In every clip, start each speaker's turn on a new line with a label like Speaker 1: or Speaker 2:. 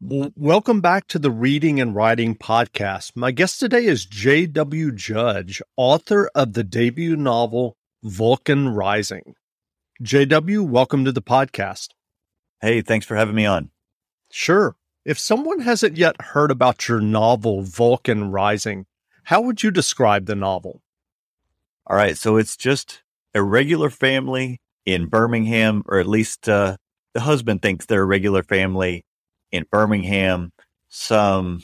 Speaker 1: welcome back to the Reading and Writing Podcast. My guest today is J.W. Judge, author of the debut novel Vulcan Rising. J.W., welcome to the podcast.
Speaker 2: Hey, thanks for having me on.
Speaker 1: Sure. If someone hasn't yet heard about your novel Vulcan Rising, how would you describe the novel?
Speaker 2: All right, so it's just a regular family in Birmingham, or at least uh, the husband thinks they're a regular family in Birmingham, some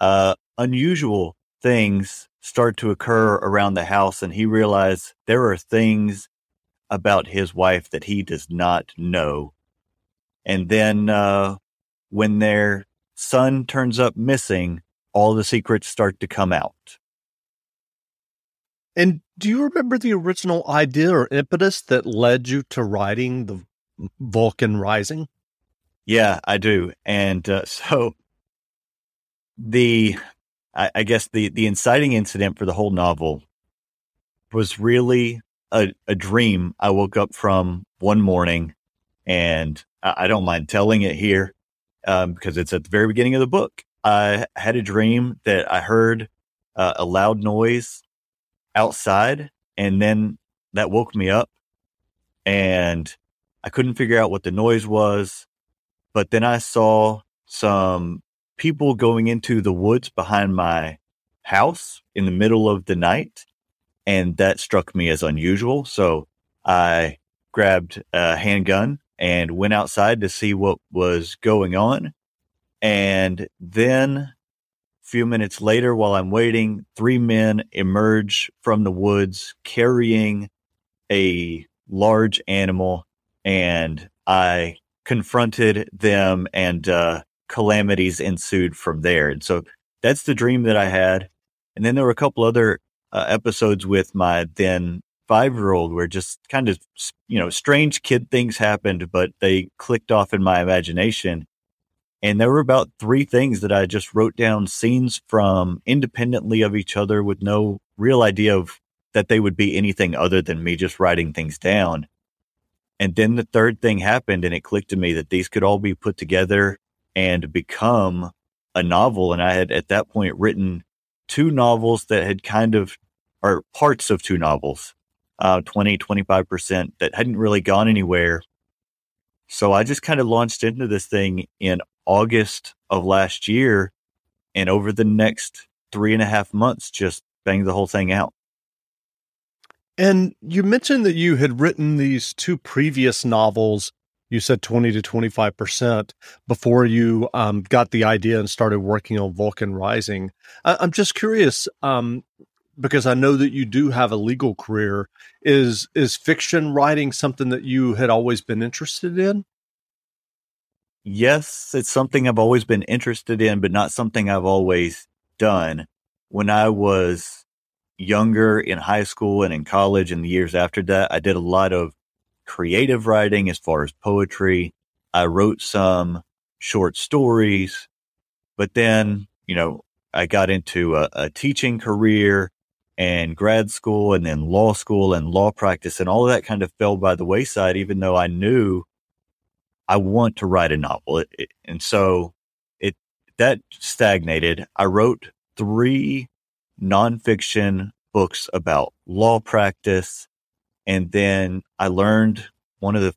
Speaker 2: uh, unusual things start to occur around the house, and he realized there are things about his wife that he does not know. And then uh, when their son turns up missing, all the secrets start to come out.
Speaker 1: And do you remember the original idea or impetus that led you to writing the Vulcan Rising?
Speaker 2: Yeah, I do. And uh, so the, I, I, guess the the inciting incident for the whole novel was really a, a dream I woke up from one morning, and I, I don't mind telling it here um, because it's at the very beginning of the book. I had a dream that I heard uh, a loud noise outside, and then that woke me up, and I couldn't figure out what the noise was. But then I saw some people going into the woods behind my house in the middle of the night. And that struck me as unusual. So I grabbed a handgun and went outside to see what was going on. And then a few minutes later, while I'm waiting, three men emerge from the woods carrying a large animal. And I confronted them and uh, calamities ensued from there. And so that's the dream that I had. And then there were a couple other uh, episodes with my then five year old where just kind of, you know, strange kid things happened, but they clicked off in my imagination. And there were about three things that I just wrote down scenes from independently of each other with no real idea of that they would be anything other than me just writing things down. And then the third thing happened and it clicked to me that these could all be put together and become a novel. And I had at that point written two novels that had kind of, or parts of two novels, uh, 20, 25% that hadn't really gone anywhere. So I just kind of launched into this thing in August of last year. And over the next three and a half months, just banged the whole thing out.
Speaker 1: And you mentioned that you had written these two previous novels. You said 20 to 25% before you um, got the idea and started working on Vulcan Rising. I- am just curious um, because I know that you do have a legal career. Is, is fiction writing something that you had always been interested in?
Speaker 2: Yes, it's something I've always been interested in, but not something I've always done. When I was younger in high school and in college and the years after that, I did a lot of creative writing as far as poetry. I wrote some short stories, but then, you know, I got into a, a teaching career and grad school and then law school and law practice and all of that kind of fell by the wayside, even though I knew I want to write a novel. It, it, and so it, that stagnated. I wrote three nonfiction books about law practice. And then I learned one of the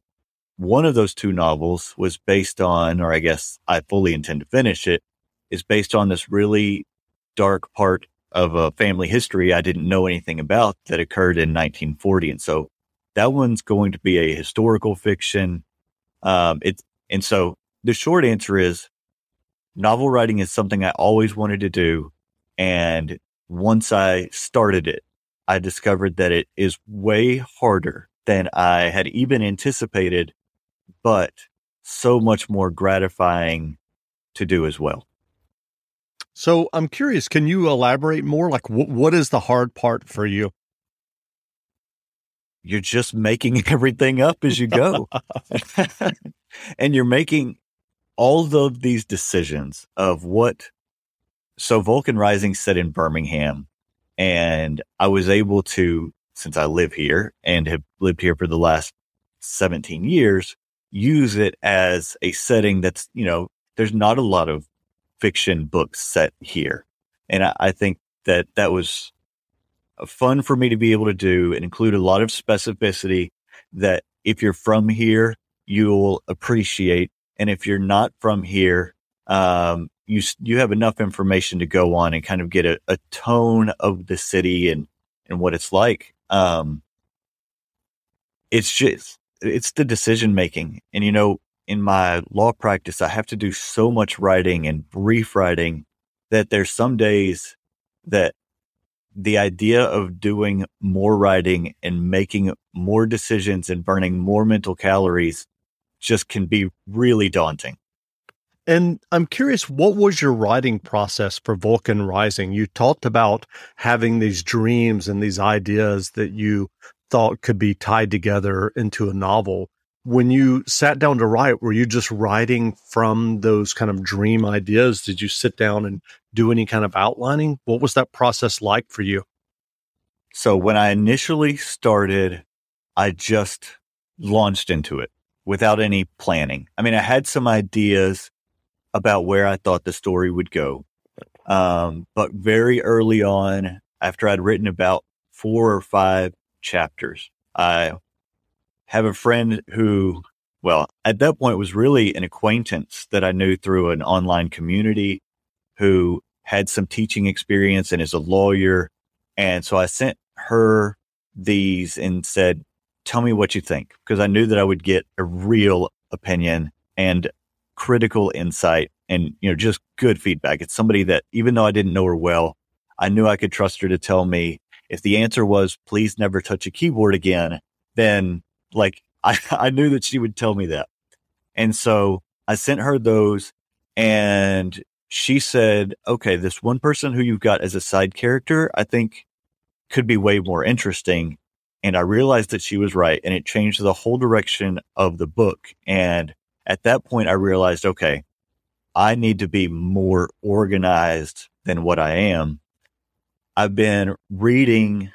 Speaker 2: one of those two novels was based on, or I guess I fully intend to finish it, is based on this really dark part of a family history I didn't know anything about that occurred in 1940. And so that one's going to be a historical fiction. Um, it's, and so the short answer is novel writing is something I always wanted to do. And once I started it, I discovered that it is way harder than I had even anticipated, but so much more gratifying to do as well.
Speaker 1: So I'm curious, can you elaborate more? Like, wh- what is the hard part for you?
Speaker 2: You're just making everything up as you go. and you're making all of these decisions of what so Vulcan Rising set in Birmingham, and I was able to, since I live here and have lived here for the last 17 years, use it as a setting that's, you know, there's not a lot of fiction books set here. And I, I think that that was fun for me to be able to do and include a lot of specificity that if you're from here, you'll appreciate. And if you're not from here, um, you, you have enough information to go on and kind of get a, a tone of the city and, and what it's like. Um, it's just, it's the decision making. And, you know, in my law practice, I have to do so much writing and brief writing that there's some days that the idea of doing more writing and making more decisions and burning more mental calories just can be really daunting.
Speaker 1: And I'm curious, what was your writing process for Vulcan Rising? You talked about having these dreams and these ideas that you thought could be tied together into a novel when you sat down to write, were you just writing from those kind of dream ideas? Did you sit down and do any kind of outlining? What was that process like for you?
Speaker 2: So when I initially started, I just launched into it without any planning. I mean, I had some ideas about where I thought the story would go. Um, but very early on, after I'd written about four or five chapters, I have a friend who, well, at that point was really an acquaintance that I knew through an online community who had some teaching experience and is a lawyer. And so I sent her these and said, tell me what you think. Because I knew that I would get a real opinion and critical insight and, you know, just good feedback. It's somebody that even though I didn't know her well, I knew I could trust her to tell me if the answer was, please never touch a keyboard again, then like I, I knew that she would tell me that. And so I sent her those and she said, okay, this one person who you've got as a side character, I think could be way more interesting. And I realized that she was right and it changed the whole direction of the book. And at that point, I realized, okay, I need to be more organized than what I am. I've been reading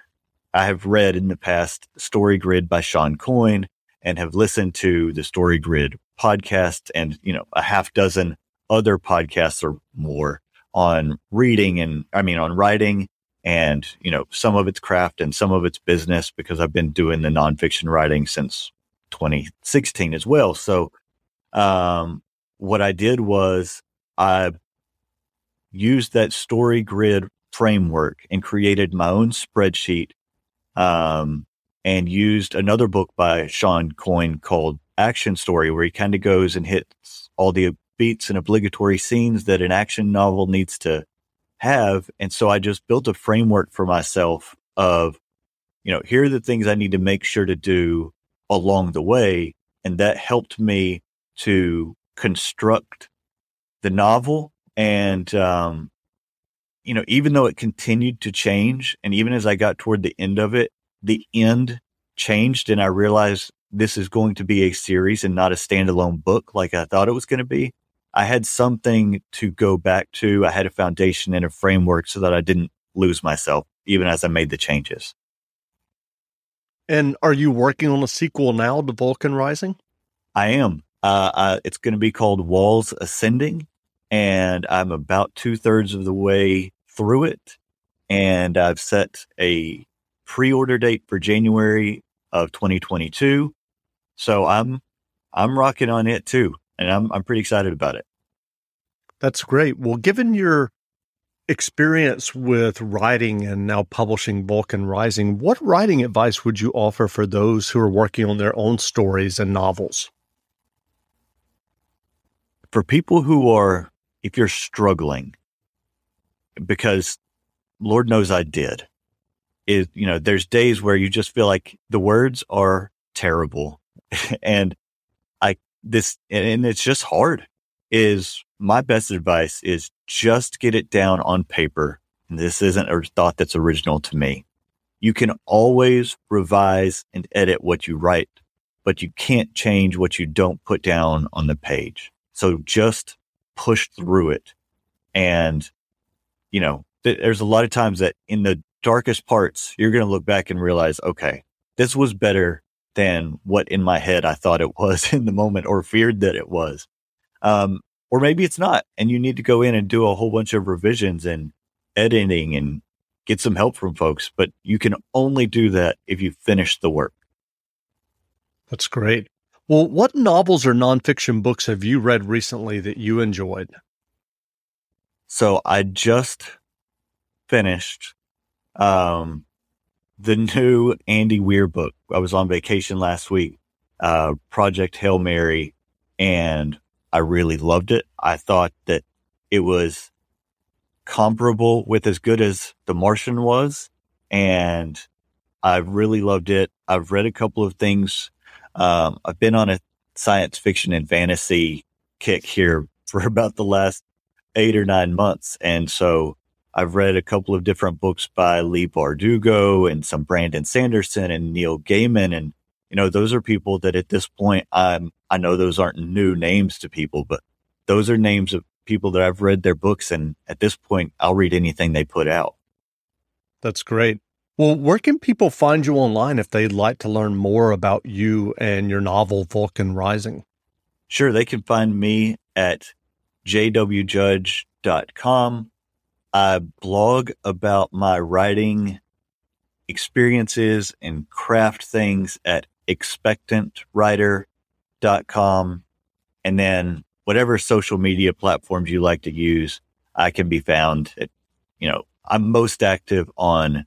Speaker 2: I have read in the past Story Grid by Shawn Coyne and have listened to the Story Grid podcast and, you know, a half dozen other podcasts or more on reading and I mean, on writing and, you know, some of it's craft and some of it's business because I've been doing the nonfiction writing since 2016 as well. So, um, what I did was I used that story grid framework and created my own spreadsheet um, and used another book by Shawn Coyne called Action Story, where he kind of goes and hits all the beats and obligatory scenes that an action novel needs to have. And so I just built a framework for myself of, you know, here are the things I need to make sure to do along the way. And that helped me to construct the novel. And, um, you know, even though it continued to change, and even as I got toward the end of it, the end changed, and I realized this is going to be a series and not a standalone book like I thought it was going to be. I had something to go back to. I had a foundation and a framework so that I didn't lose myself, even as I made the changes.
Speaker 1: And are you working on a sequel now to Vulcan Rising?
Speaker 2: I am. Uh, it's going to be called Walls Ascending and I'm about two thirds of the way through it. And I've set a pre order date for January of 2022. So I'm, I'm rocking on it too. And I'm, I'm pretty excited about it.
Speaker 1: That's great. Well, given your experience with writing and now publishing Vulcan Rising, what writing advice would you offer for those who are working on their own stories and novels?
Speaker 2: For people who are if you're struggling, because Lord knows I did, is, you know, there's days where you just feel like the words are terrible. and I, this, and it's just hard is my best advice is just get it down on paper. And this isn't a thought that's original to me. You can always revise and edit what you write, but you can't change what you don't put down on the page. So just push through it. And, you know, th- there's a lot of times that in the darkest parts, you're going to look back and realize, okay, this was better than what in my head I thought it was in the moment or feared that it was. Um, or maybe it's not. And you need to go in and do a whole bunch of revisions and editing and get some help from folks. But you can only do that if you finish the work.
Speaker 1: That's great. Well, what novels or nonfiction books have you read recently that you enjoyed?
Speaker 2: So I just finished um, the new Andy Weir book. I was on vacation last week, uh, Project Hail Mary, and I really loved it. I thought that it was comparable with as good as The Martian was, and I really loved it. I've read a couple of things um, I've been on a science fiction and fantasy kick here for about the last eight or nine months. And so I've read a couple of different books by Leigh Bardugo and some Brandon Sanderson and Neil Gaiman. And, you know, those are people that at this point, I'm, I know those aren't new names to people, but those are names of people that I've read their books. And at this point, I'll read anything they put out.
Speaker 1: That's great. Well, where can people find you online if they'd like to learn more about you and your novel, Vulcan Rising?
Speaker 2: Sure. They can find me at jwjudge.com. I blog about my writing experiences and craft things at expectantwriter.com. And then whatever social media platforms you like to use, I can be found at, you know, I'm most active on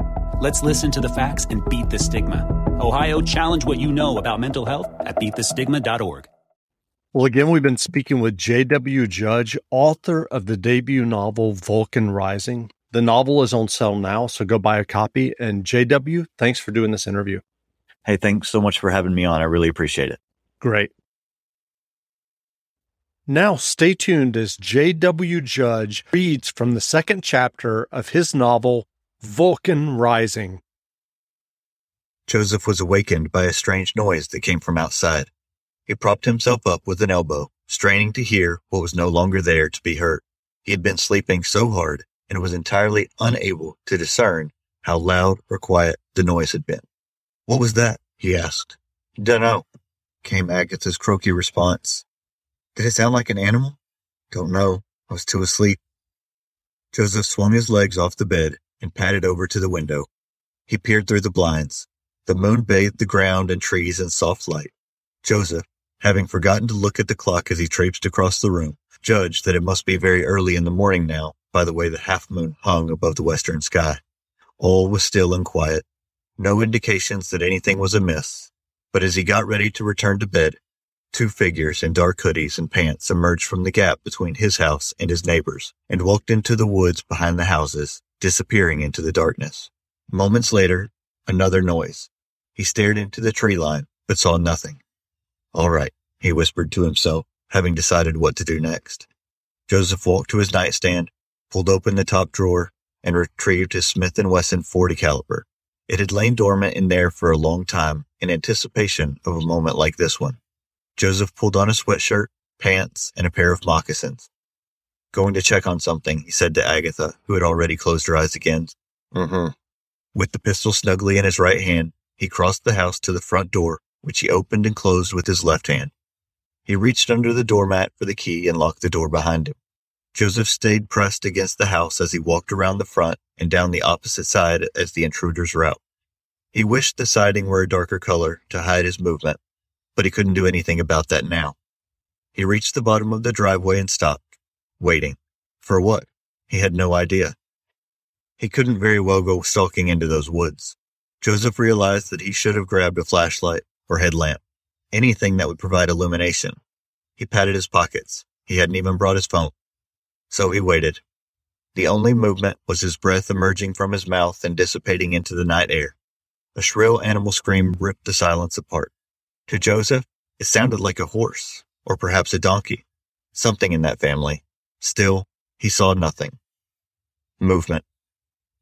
Speaker 3: Let's listen to the facts and beat the stigma. Ohio, challenge what you know about mental health at beatthestigma.org.
Speaker 1: Well, again, we've been speaking with J.W. Judge, author of the debut novel Vulcan Rising. The novel is on sale now, so go buy a copy. And J.W., thanks for doing this interview.
Speaker 2: Hey, thanks so much for having me on. I really appreciate it.
Speaker 1: Great. Now, stay tuned as J.W. Judge reads from the second chapter of his novel, Vulcan Rising.
Speaker 4: Joseph was awakened by a strange noise that came from outside. He propped himself up with an elbow, straining to hear what was no longer there to be heard. He had been sleeping so hard and was entirely unable to discern how loud or quiet the noise had been. What was that? he asked. Dunno, came Agatha's croaky response. Did it sound like an animal? Don't know. I was too asleep. Joseph swung his legs off the bed and padded over to the window. He peered through the blinds. The moon bathed the ground and trees in soft light. Joseph, having forgotten to look at the clock as he traipsed across the room, judged that it must be very early in the morning now by the way the half moon hung above the western sky. All was still and quiet. No indications that anything was amiss. But as he got ready to return to bed, two figures in dark hoodies and pants emerged from the gap between his house and his neighbor's and walked into the woods behind the houses disappearing into the darkness. Moments later, another noise. He stared into the tree line, but saw nothing. All right, he whispered to himself, having decided what to do next. Joseph walked to his nightstand, pulled open the top drawer, and retrieved his Smith & Wesson 40 caliber. It had lain dormant in there for a long time in anticipation of a moment like this one. Joseph pulled on a sweatshirt, pants, and a pair of moccasins. Going to check on something, he said to Agatha, who had already closed her eyes again. Mm-hmm. With the pistol snugly in his right hand, he crossed the house to the front door, which he opened and closed with his left hand. He reached under the doormat for the key and locked the door behind him. Joseph stayed pressed against the house as he walked around the front and down the opposite side as the intruder's route. He wished the siding were a darker color to hide his movement, but he couldn't do anything about that now. He reached the bottom of the driveway and stopped. Waiting. For what? He had no idea. He couldn't very well go stalking into those woods. Joseph realized that he should have grabbed a flashlight or headlamp, anything that would provide illumination. He patted his pockets. He hadn't even brought his phone. So he waited. The only movement was his breath emerging from his mouth and dissipating into the night air. A shrill animal scream ripped the silence apart. To Joseph, it sounded like a horse, or perhaps a donkey, something in that family. Still, He saw nothing. Movement.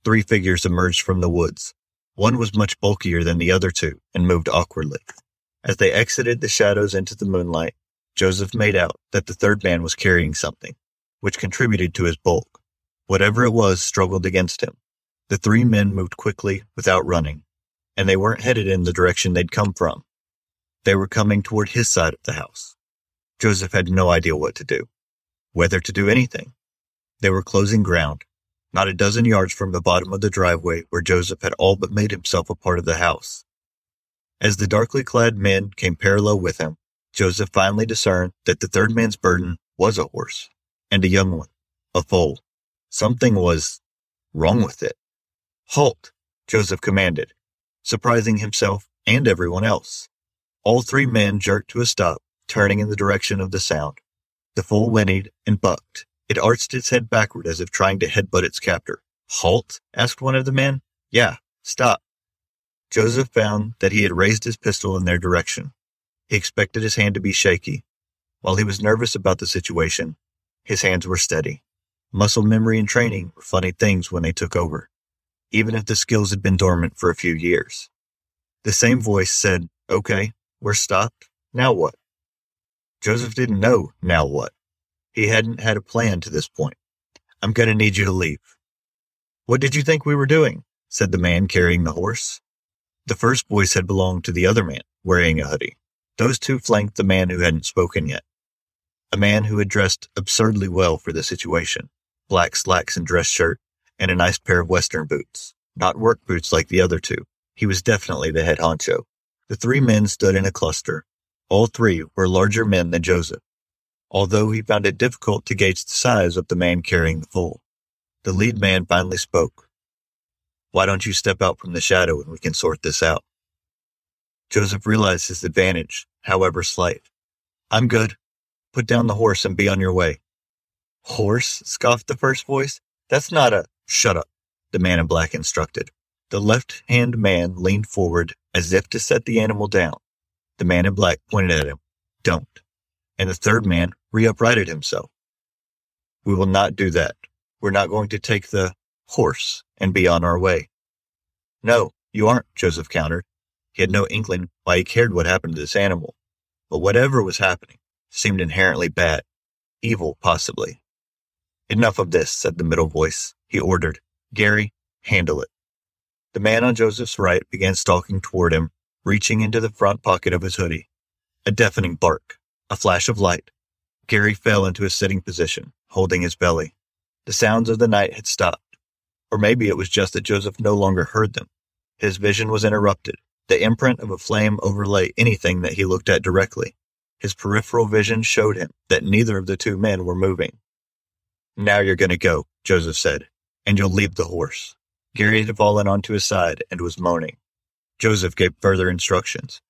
Speaker 4: Three figures emerged from the woods. One was much bulkier than the other two and moved awkwardly. As they exited the shadows into the moonlight, Joseph made out that the third man was carrying something, which contributed to his bulk. Whatever it was struggled against him. The three men moved quickly without running, and they weren't headed in the direction they'd come from. They were coming toward his side of the house. Joseph had no idea what to do, whether to do anything. They were closing ground, not a dozen yards from the bottom of the driveway where Joseph had all but made himself a part of the house. As the darkly clad men came parallel with him, Joseph finally discerned that the third man's burden was a horse, and a young one, a foal. Something was wrong with it. Halt, Joseph commanded, surprising himself and everyone else. All three men jerked to a stop, turning in the direction of the sound. The foal whinnied and bucked. It arched its head backward as if trying to headbutt its captor. Halt? asked one of the men. Yeah, stop. Joseph found that he had raised his pistol in their direction. He expected his hand to be shaky. While he was nervous about the situation, his hands were steady. Muscle memory and training were funny things when they took over, even if the skills had been dormant for a few years. The same voice said, Okay, we're stopped. Now what? Joseph didn't know now what. He hadn't had a plan to this point. I'm going to need you to leave. What did you think we were doing? said the man carrying the horse. The first voice had belonged to the other man, wearing a hoodie. Those two flanked the man who hadn't spoken yet. A man who had dressed absurdly well for the situation. Black slacks and dress shirt, and a nice pair of western boots. Not work boots like the other two. He was definitely the head honcho. The three men stood in a cluster. All three were larger men than Joseph, although he found it difficult to gauge the size of the man carrying the foal. The lead man finally spoke. Why don't you step out from the shadow and we can sort this out? Joseph realized his advantage, however slight. I'm good. Put down the horse and be on your way. Horse? scoffed the first voice. That's not a. Shut up, the man in black instructed. The left hand man leaned forward as if to set the animal down. The man in black pointed at him. Don't. And the third man re-uprighted himself. We will not do that. We're not going to take the horse and be on our way. No, you aren't, Joseph countered. He had no inkling why he cared what happened to this animal, but whatever was happening seemed inherently bad, evil possibly. Enough of this, said the middle voice. He ordered, Gary, handle it. The man on Joseph's right began stalking toward him, reaching into the front pocket of his hoodie. A deafening bark, a flash of light. Gary fell into a sitting position, holding his belly. The sounds of the night had stopped. Or maybe it was just that Joseph no longer heard them. His vision was interrupted, the imprint of a flame overlay anything that he looked at directly. His peripheral vision showed him that neither of the two men were moving. Now you're going to go, Joseph said, and you'll leave the horse. Gary had fallen onto his side and was moaning. Joseph gave further instructions.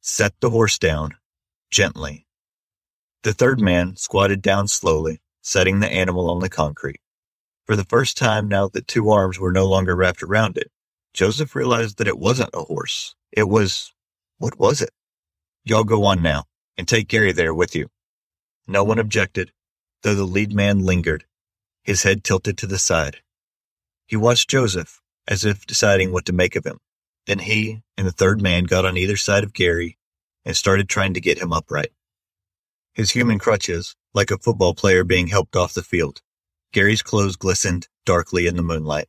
Speaker 4: Set the horse down, gently. The third man squatted down slowly, setting the animal on the concrete. For the first time now that two arms were no longer wrapped around it, Joseph realized that it wasn't a horse. It was, what was it? Y'all go on now and take Gary there with you. No one objected, though the lead man lingered, his head tilted to the side. He watched Joseph, as if deciding what to make of him. Then he and the third man got on either side of Gary and started trying to get him upright. His human crutches, like a football player being helped off the field. Gary's clothes glistened darkly in the moonlight.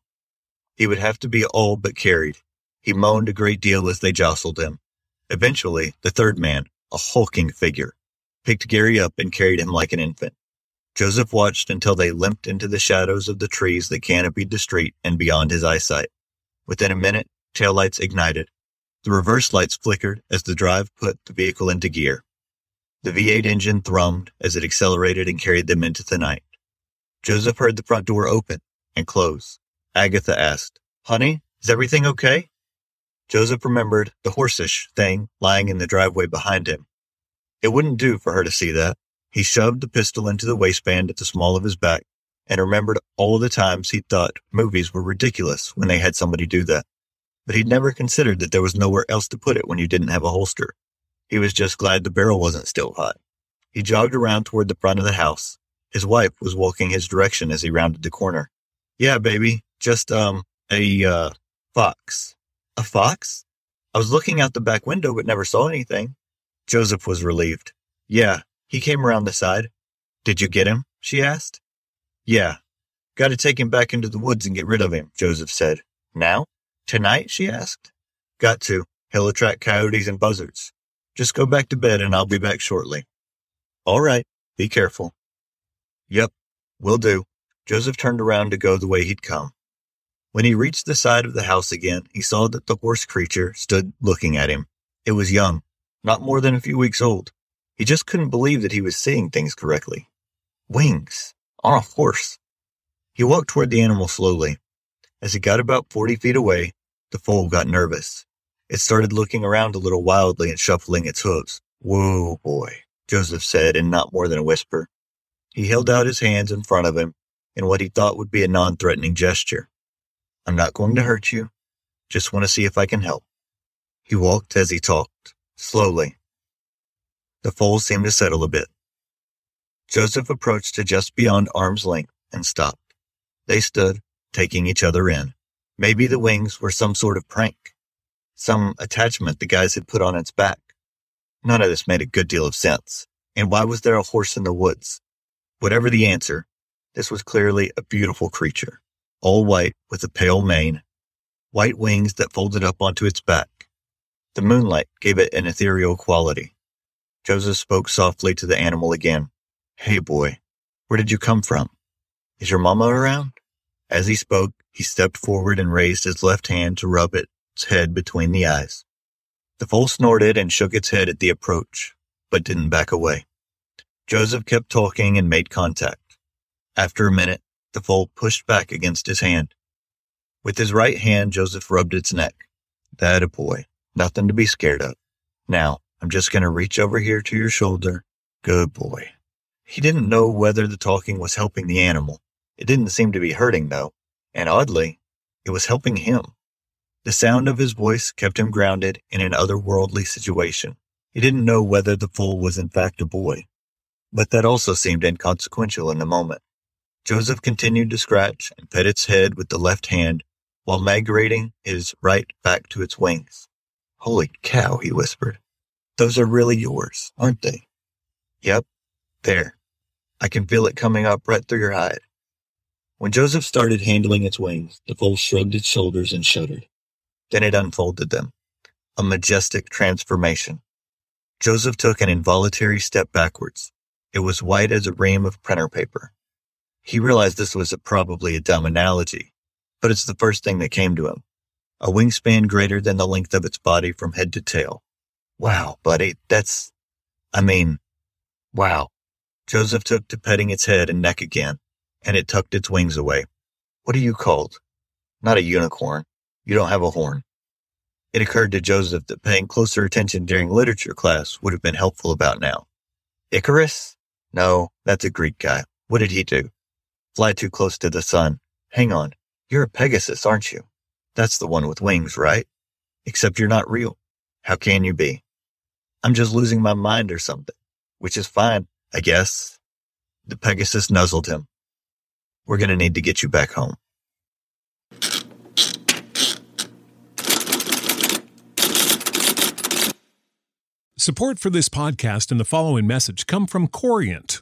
Speaker 4: He would have to be all but carried, he moaned a great deal as they jostled him. Eventually, the third man, a hulking figure, picked Gary up and carried him like an infant. Joseph watched until they limped into the shadows of the trees that canopied the street and beyond his eyesight. Within a minute, taillights ignited. The reverse lights flickered as the drive put the vehicle into gear. The V8 engine thrummed as it accelerated and carried them into the night. Joseph heard the front door open and close. Agatha asked, Honey, is everything okay? Joseph remembered the horseish thing lying in the driveway behind him. It wouldn't do for her to see that. He shoved the pistol into the waistband at the small of his back and remembered all the times he thought movies were ridiculous when they had somebody do that. But he'd never considered that there was nowhere else to put it when you didn't have a holster. He was just glad the barrel wasn't still hot. He jogged around toward the front of the house. His wife was walking his direction as he rounded the corner. Yeah, baby. Just, um, a, uh, fox. A fox? I was looking out the back window but never saw anything. Joseph was relieved. Yeah, he came around the side. Did you get him? she asked. Yeah. Got to take him back into the woods and get rid of him, Joseph said. Now? Tonight? she asked. Got to. He'll attract coyotes and buzzards. Just go back to bed and I'll be back shortly. All right. Be careful. Yep. Will do. Joseph turned around to go the way he'd come. When he reached the side of the house again, he saw that the horse creature stood looking at him. It was young, not more than a few weeks old. He just couldn't believe that he was seeing things correctly. Wings on a horse. He walked toward the animal slowly. As he got about 40 feet away, the foal got nervous. It started looking around a little wildly and shuffling its hooves. Whoa, boy, Joseph said in not more than a whisper. He held out his hands in front of him in what he thought would be a non-threatening gesture. I'm not going to hurt you. Just want to see if I can help. He walked as he talked, slowly. The foal seemed to settle a bit. Joseph approached to just beyond arm's length and stopped. They stood, taking each other in. Maybe the wings were some sort of prank, some attachment the guys had put on its back. None of this made a good deal of sense. And why was there a horse in the woods? Whatever the answer, this was clearly a beautiful creature, all white with a pale mane, white wings that folded up onto its back. The moonlight gave it an ethereal quality. Joseph spoke softly to the animal again. Hey boy, where did you come from? Is your mama around? As he spoke, he stepped forward and raised his left hand to rub its head between the eyes. The foal snorted and shook its head at the approach, but didn't back away. Joseph kept talking and made contact. After a minute, the foal pushed back against his hand. With his right hand, Joseph rubbed its neck. That a boy. Nothing to be scared of. Now, I'm just going to reach over here to your shoulder. Good boy. He didn't know whether the talking was helping the animal. It didn't seem to be hurting, though. And oddly, it was helping him. The sound of his voice kept him grounded in an otherworldly situation. He didn't know whether the fool was in fact a boy, but that also seemed inconsequential in the moment. Joseph continued to scratch and pet its head with the left hand while migrating his right back to its wings. Holy cow, he whispered. Those are really yours, aren't they? Yep. There. I can feel it coming up right through your hide. When Joseph started handling its wings, the foal shrugged its shoulders and shuddered. Then it unfolded them. A majestic transformation. Joseph took an involuntary step backwards. It was white as a ream of printer paper. He realized this was a, probably a dumb analogy, but it's the first thing that came to him. A wingspan greater than the length of its body from head to tail. Wow, buddy, that's, I mean, wow. Joseph took to petting its head and neck again, and it tucked its wings away. What are you called? Not a unicorn. You don't have a horn. It occurred to Joseph that paying closer attention during literature class would have been helpful about now. Icarus? No, that's a Greek guy. What did he do? Fly too close to the sun. Hang on. You're a Pegasus, aren't you? That's the one with wings, right? Except you're not real. How can you be? I'm just losing my mind or something, which is fine, I guess. The Pegasus nuzzled him. We're going to need to get you back home.
Speaker 5: Support for this podcast and the following message come from Corient.